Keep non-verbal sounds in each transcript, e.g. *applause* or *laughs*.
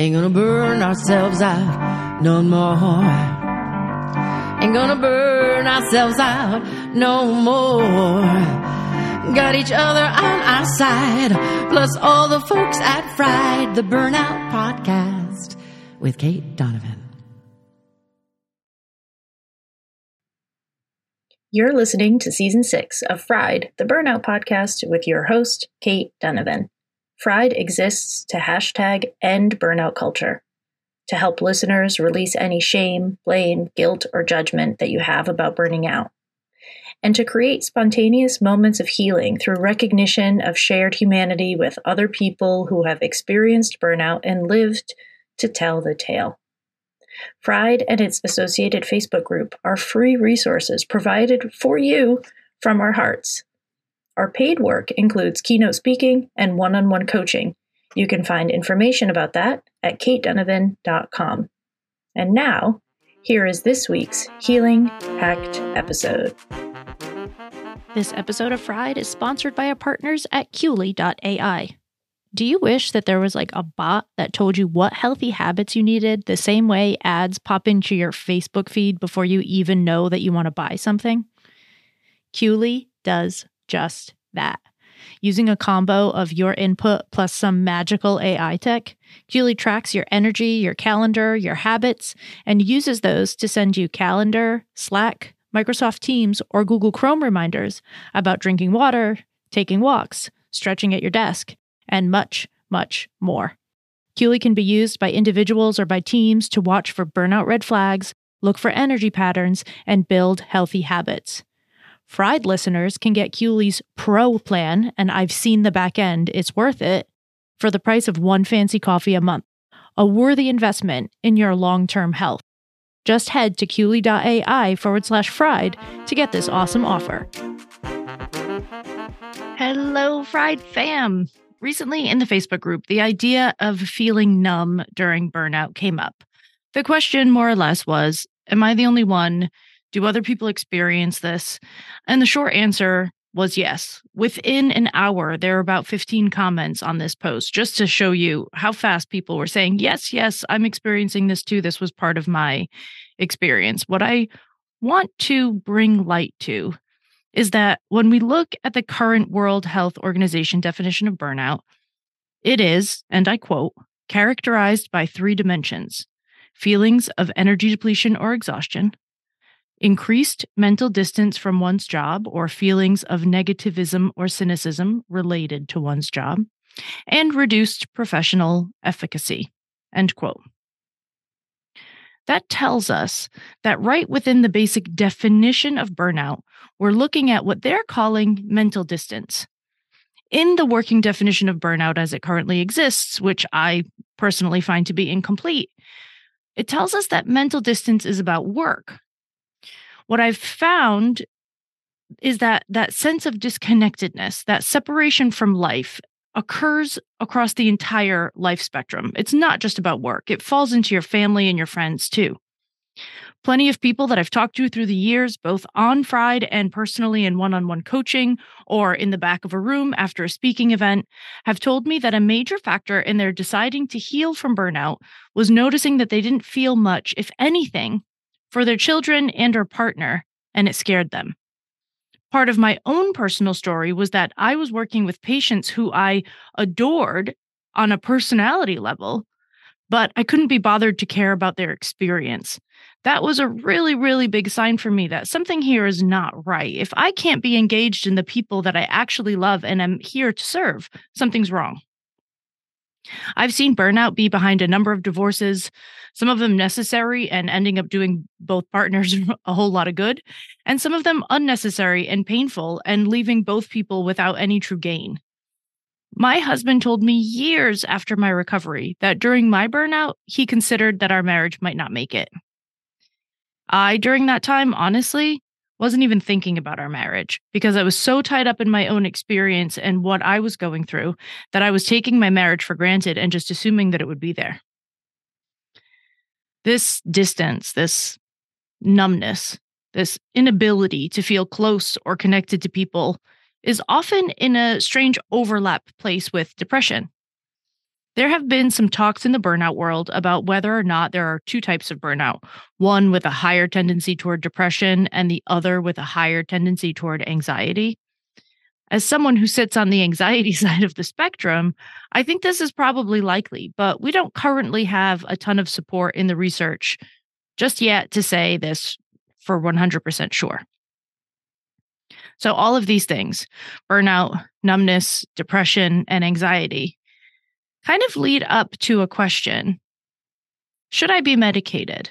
Ain't gonna burn ourselves out no more. Ain't gonna burn ourselves out no more. Got each other on our side, plus all the folks at Fried, the Burnout Podcast with Cait Donovan. You're listening to season six of Fried, the Burnout Podcast with your host, Cait Donovan. Fried exists to hashtag end burnout culture, to help listeners release any shame, blame, guilt, or judgment that you have about burning out, and to create spontaneous moments of healing through recognition of shared humanity with other people who have experienced burnout and lived to tell the tale. Fried and its associated Facebook group are free resources provided for you from our hearts. Our paid work includes keynote speaking and one on one coaching. You can find information about that at caitdonovan.com. And now, here is this week's Healing Hacked episode. This episode of Fried is sponsored by our partners at Cuely.ai. Do you wish that there was like a bot that told you what healthy habits you needed the same way ads pop into your Facebook feed before you even know that you want to buy something? Cuely does just that. Using a combo of your input plus some magical AI tech, Cuely tracks your energy, your calendar, your habits, and uses those to send you calendar, Slack, Microsoft Teams, or Google Chrome reminders about drinking water, taking walks, stretching at your desk, and much, much more. Cuely can be used by individuals or by teams to watch for burnout red flags, look for energy patterns, and build healthy habits. Fried listeners can get Cuely's Pro plan, and I've seen the back end, it's worth it, for the price of one fancy coffee a month. A worthy investment in your long term health. Just head to Cuely.ai forward slash fried to get this awesome offer. Hello, Fried fam. Recently in the Facebook group, the idea of feeling numb during burnout came up. The question, more or less, was Am I the only one? Do other people experience this? And the short answer was yes. Within an hour, there were about 15 comments on this post just to show you how fast people were saying, Yes, yes, I'm experiencing this too. This was part of my experience. What I want to bring light to is that when we look at the current World Health Organization definition of burnout, it is, and I quote, characterized by three dimensions feelings of energy depletion or exhaustion, increased mental distance from one's job or feelings of negativism or cynicism related to one's job, and reduced professional efficacy. End quote. That tells us that right within the basic definition of burnout, we're looking at what they're calling mental distance. In the working definition of burnout as it currently exists, which I personally find to be incomplete, it tells us that mental distance is about work, what I've found is that that sense of disconnectedness, that separation from life occurs across the entire life spectrum. It's not just about work. It falls into your family and your friends too. Plenty of people that I've talked to through the years, both on Fried and personally in one on one coaching or in the back of a room after a speaking event, have told me that a major factor in their deciding to heal from burnout was noticing that they didn't feel much, if anything, for their children and or partner, and it scared them. Part of my own personal story was that I was working with patients who I adored on a personality level, but I couldn't be bothered to care about their experience. That was a really, really big sign for me that something here is not right. If I can't be engaged in the people that I actually love and am here to serve, something's wrong. I've seen burnout be behind a number of divorces, some of them necessary and ending up doing both partners *laughs* a whole lot of good, and some of them unnecessary and painful and leaving both people without any true gain. My husband told me years after my recovery that during my burnout, he considered that our marriage might not make it. I, during that time, honestly, wasn't even thinking about our marriage because I was so tied up in my own experience and what I was going through that I was taking my marriage for granted and just assuming that it would be there. This distance, this numbness, this inability to feel close or connected to people is often in a strange overlap place with depression. There have been some talks in the burnout world about whether or not there are two types of burnout one with a higher tendency toward depression, and the other with a higher tendency toward anxiety. As someone who sits on the anxiety *laughs* side of the spectrum, I think this is probably likely, but we don't currently have a ton of support in the research just yet to say this for 100% sure. So, all of these things burnout, numbness, depression, and anxiety kind of lead up to a question Should I be medicated?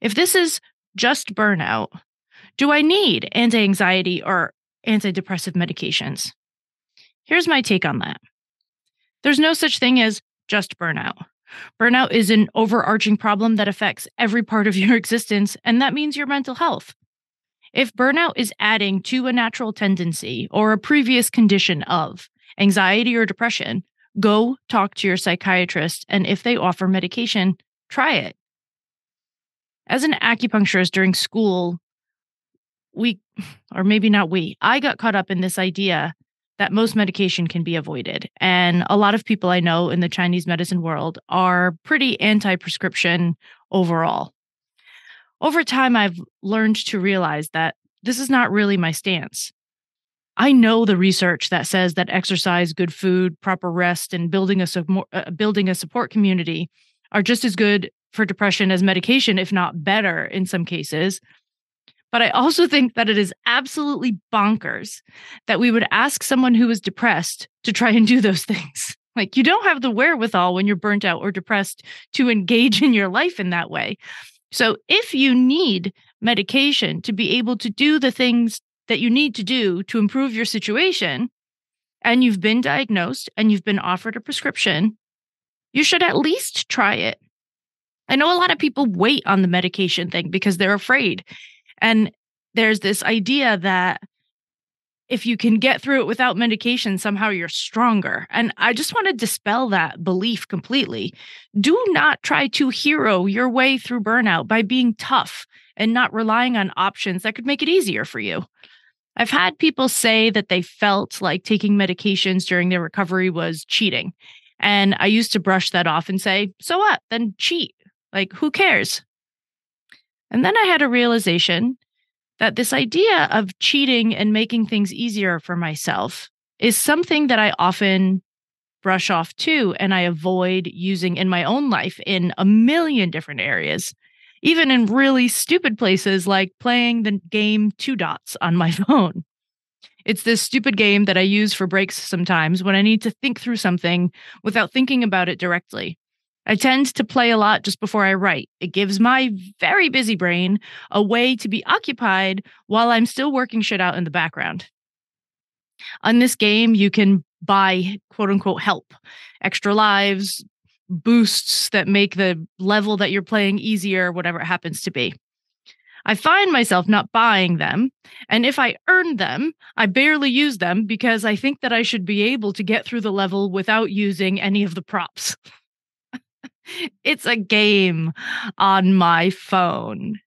If this is just burnout, do I need anti anxiety or antidepressive medications? Here's my take on that there's no such thing as just burnout. Burnout is an overarching problem that affects every part of your *laughs* existence, and that means your mental health. If burnout is adding to a natural tendency or a previous condition of anxiety or depression, go talk to your psychiatrist. And if they offer medication, try it. As an acupuncturist during school, we, or maybe not we, I got caught up in this idea that most medication can be avoided. And a lot of people I know in the Chinese medicine world are pretty anti prescription overall. Over time, I've learned to realize that this is not really my stance. I know the research that says that exercise, good food, proper rest, and building a, uh, building a support community are just as good for depression as medication, if not better in some cases. But I also think that it is absolutely bonkers that we would ask someone who is depressed to try and do those *laughs* things. Like, you don't have the wherewithal when you're burnt out or depressed to engage in your life in that way. So, if you need medication to be able to do the things that you need to do to improve your situation, and you've been diagnosed and you've been offered a prescription, you should at least try it. I know a lot of people wait on the medication thing because they're afraid. And there's this idea that if you can get through it without medication, somehow you're stronger. And I just want to dispel that belief completely. Do not try to hero your way through burnout by being tough and not relying on options that could make it easier for you. I've had people say that they felt like taking medications during their recovery was cheating. And I used to brush that off and say, so what? Then cheat. Like, who cares? And then I had a realization that this idea of cheating and making things easier for myself is something that I often brush off too, and I avoid using in my own life in a million different areas, even in really stupid places like playing the game Two Dots on my *laughs* phone. It's this stupid game that I use for breaks sometimes when I need to think through something without thinking about it directly. I tend to play a lot just before I write. It gives my very busy brain a way to be occupied while I'm still working shit out in the background. On this game, you can buy quote unquote help, extra lives, boosts that make the level that you're playing easier, whatever it happens to be. I find myself not buying them. And if I earn them, I barely use them because I think that I should be able to get through the level without using any of the props. *laughs* it's a game on my phone.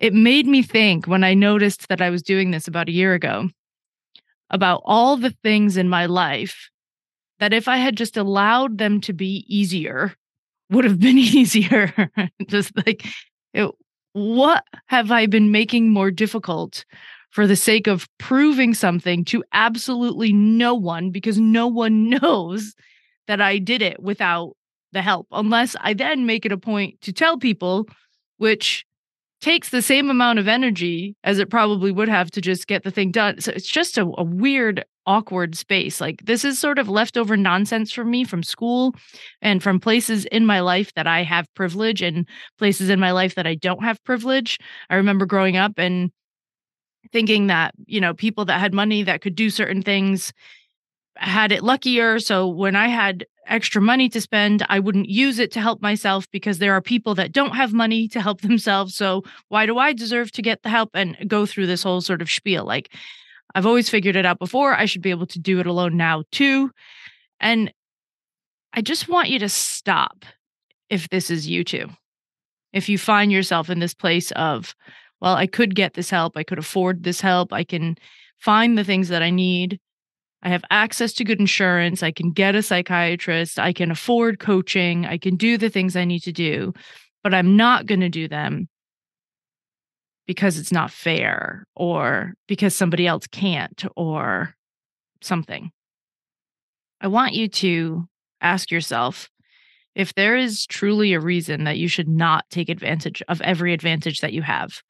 It made me think when I noticed that I was doing this about a year ago about all the things in my life that if I had just allowed them to be easier, would have been *laughs* easier. just like, it, what have I been making more difficult for the sake of proving something to absolutely no one because no one *laughs* knows that I did it without the help, unless I then make it a point to tell people, which takes the same amount of energy as it probably would have to just get the thing done. So it's just a, a weird, awkward space. Like this is sort of leftover nonsense from me from school and from places in my life that I have privilege and places in my life that I don't have privilege. I remember growing up and thinking that, you know, people that had money that could do certain things had it luckier. So when I had extra money to spend, I wouldn't use it to help myself because there are people that don't have money to help *laughs* themselves. So why do I deserve to get the help and go through this whole sort of spiel? Like I've always figured it out before. I should be able to do it alone now too. And I just want you to stop if this is you too. If you find yourself in this place of, well, I could get this help, I could afford this help, I can find the things that I need I have access to good insurance. I can get a psychiatrist. I can afford coaching. I can do the things I need to do, but I'm not going to do them because it's not fair or because somebody else can't or something. I want you to ask yourself if there is truly a reason that you should not take advantage of every advantage that you have,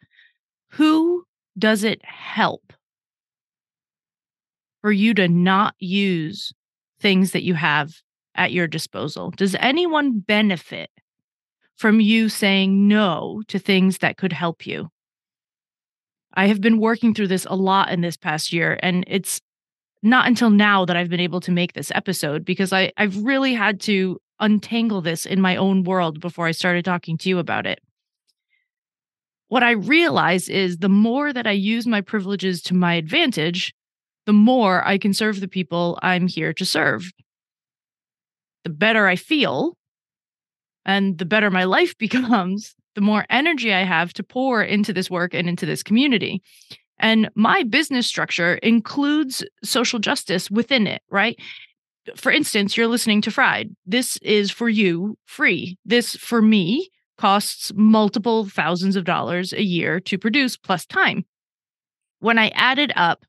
who does it help? For you to not use things that you have at your disposal? Does anyone benefit from you saying no to things that could help you? I have been working through this a lot in this past year, and it's not until now that I've been able to make this episode because I, I've really had to untangle this in my own world before I started talking to you about it. What I realize is the more that I use my privileges to my advantage, the more I can serve the people I'm here to serve. The better I feel and the better my life *laughs* becomes, the more energy I have to pour into this work and into this community. And my business structure includes social justice within it, right? For instance, you're listening to Fried. This is for you free. This for me costs multiple thousands of dollars a year to produce plus time. When I added up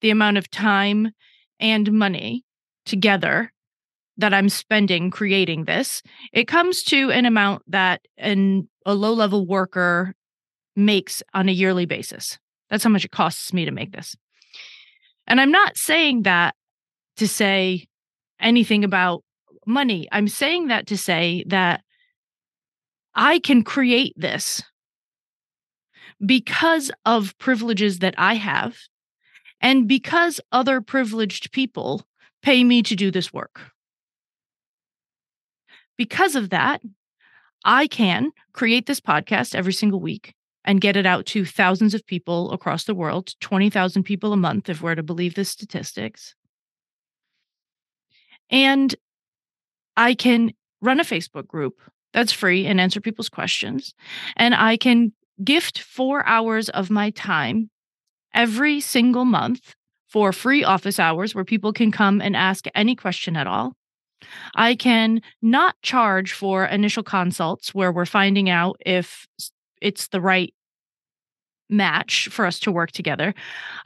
the amount of time and money together that I'm spending creating this, it comes to an amount that an, a low level worker makes on a yearly basis. That's how much it costs me to make this. And I'm not saying that to say anything about money. I'm saying that to say that I can create this because of privileges that I have and because other privileged people pay me to do this work. Because of that, I can create this podcast every single week and get it out to thousands of people across the world, 20,000 people a month, if we're to believe the statistics. And I can run a Facebook group that's free and answer people's questions. And I can gift four hours of my time every single month for free office hours where people can come and ask any question at all. I can not charge for initial consults where we're finding out if it's the right match for us to work together.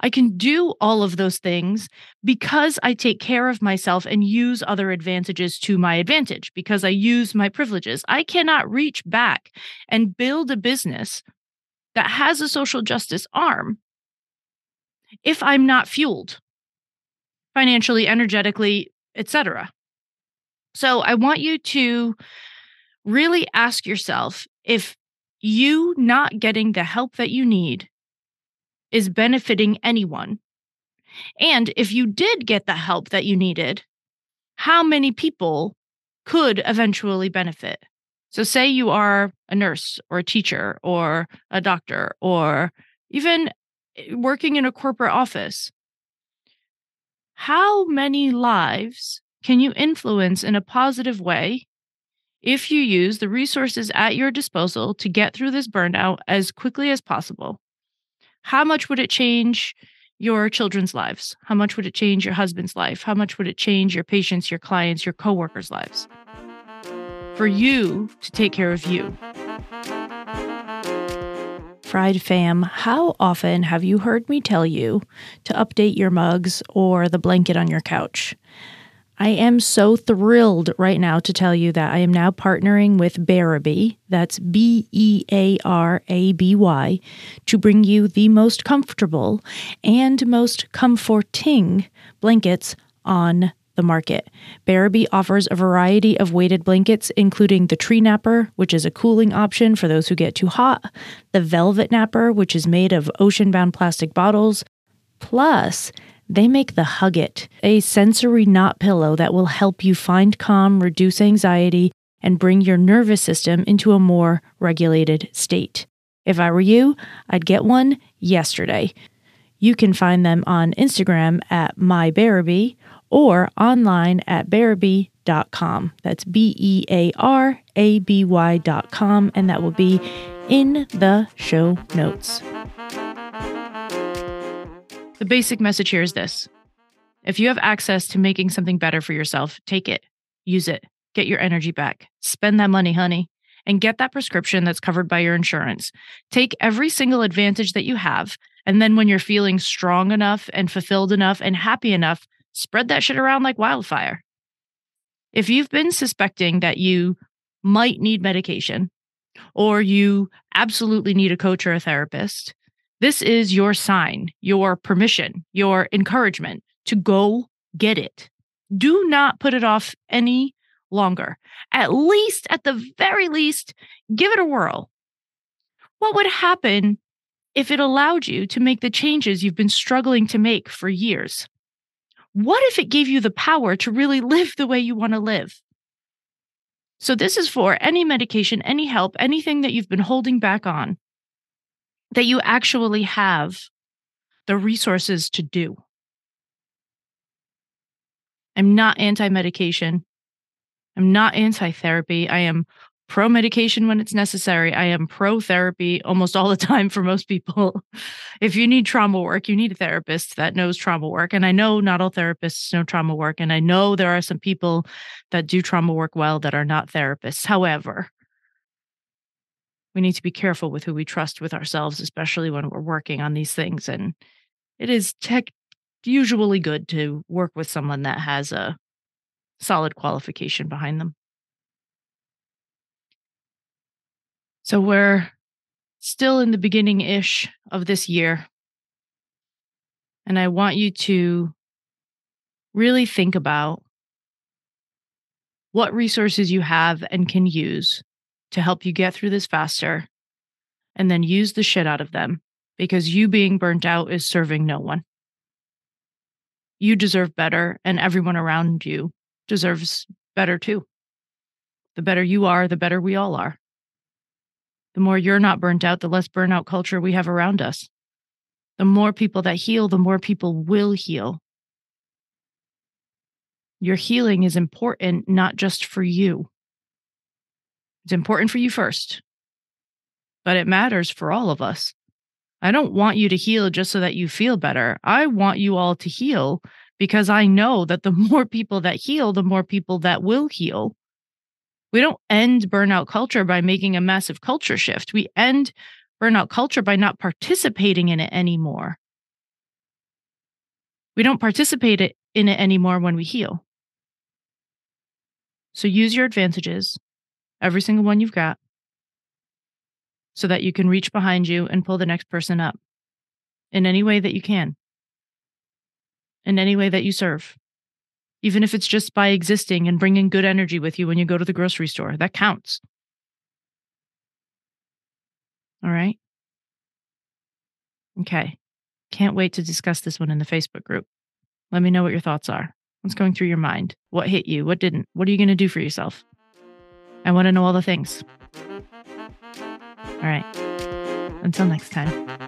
I can do all of those things because I take care of myself and use other advantages to my advantage because I use my privileges. I cannot reach back and build a business that has a social justice arm if I'm not fueled financially, energetically, etc. So I want you to really ask yourself if you not getting the help that you need is benefiting anyone. And if you did get the help that you needed, how many people could eventually benefit? So, say you are a nurse or a teacher or a doctor or even Eh, working in a corporate office, how many lives can you influence in a positive way if you use the resources at your disposal to get through this burnout as quickly as possible? How much would it change your children's lives? How much would it change your husband's life? How much would it change your patients, your clients, your coworkers' lives? For you to take care of you. Fried fam, how often have you heard me tell you to update your mugs or the blanket on your couch? I am so thrilled right now to tell you that I am now partnering with Bearaby, that's B E A R A B Y, to bring you the most comfortable and most comforting blankets on the market. Bearaby offers a variety of weighted blankets, including the tree napper, which is a cooling option for those who get too hot, the velvet napper, which is made of ocean bound plastic bottles, plus they make the Hugget, a sensory knot pillow that will help you find calm, reduce anxiety, and bring your nervous system into a more regulated state. If I were you, I'd get one yesterday. You can find them on Instagram at mybearaby or online at bearaby.com. That's B E A R A B Y.com, and that will be in the show notes. The basic message here is this if you have access to making something better for yourself, take it, use it, get your energy back, spend that money, honey, and get that prescription that's covered by your insurance. Take every single advantage that you have. And then when you're feeling strong enough and fulfilled enough and happy enough, spread that shit around like wildfire. If you've been suspecting that you might need medication or you absolutely need a coach or a therapist, this is your sign, your permission, your encouragement to go get it. Do not put it off any longer. At least, at the very least, give it a whirl. What would happen if it allowed you to make the changes you've been struggling to make for years? What if it gave you the power to really *laughs* live the way you want to live? So, this is for any medication, any help, anything that you've been holding back on that you actually have the resources to do. I'm not anti medication. I'm not anti therapy. I am pro medication when it's necessary. I am pro therapy almost all the *laughs* time for most people. if you need trauma work, you need a therapist that knows trauma work. And I know not all therapists know trauma work. And I know there are some people that do trauma work well that are not therapists. However, we need to be careful with who we trust with ourselves, especially when we're working on these things. And it is tech usually good to work with someone that has a solid qualification behind them. So we're still in the beginning ish of this year. And I want you to really think about what resources you have and can use to help you get through this faster and then use the shit out of them because you being burnt out is serving no one. You deserve better, and everyone around you deserves better too. The better you are, the better we all are. The more you're not burnt out, the less burnout culture we have around us. The more people that heal, the more people will heal. Your healing is important, not just for you, it's important for you first, but it matters for all of us. I don't want you to heal just so that you feel better. I want you all to heal because I know that the *laughs* more people that heal, the more people that will heal. We don't end burnout culture by making a massive culture shift. We end burnout culture by not participating in it anymore. We don't participate in it anymore when we heal. So use your advantages, every single one you've got, so that you can reach behind you and pull the next person up in any way that you can, in any way that you serve. Even if it's just by existing and bringing good energy with you when you go to the grocery store, that counts. All right. Okay. Can't wait to discuss this one in the Facebook group. Let me know what your thoughts are. What's going through your mind? What hit you? What didn't? What are you going to do for yourself? I want to know all the things. All right. Until next time.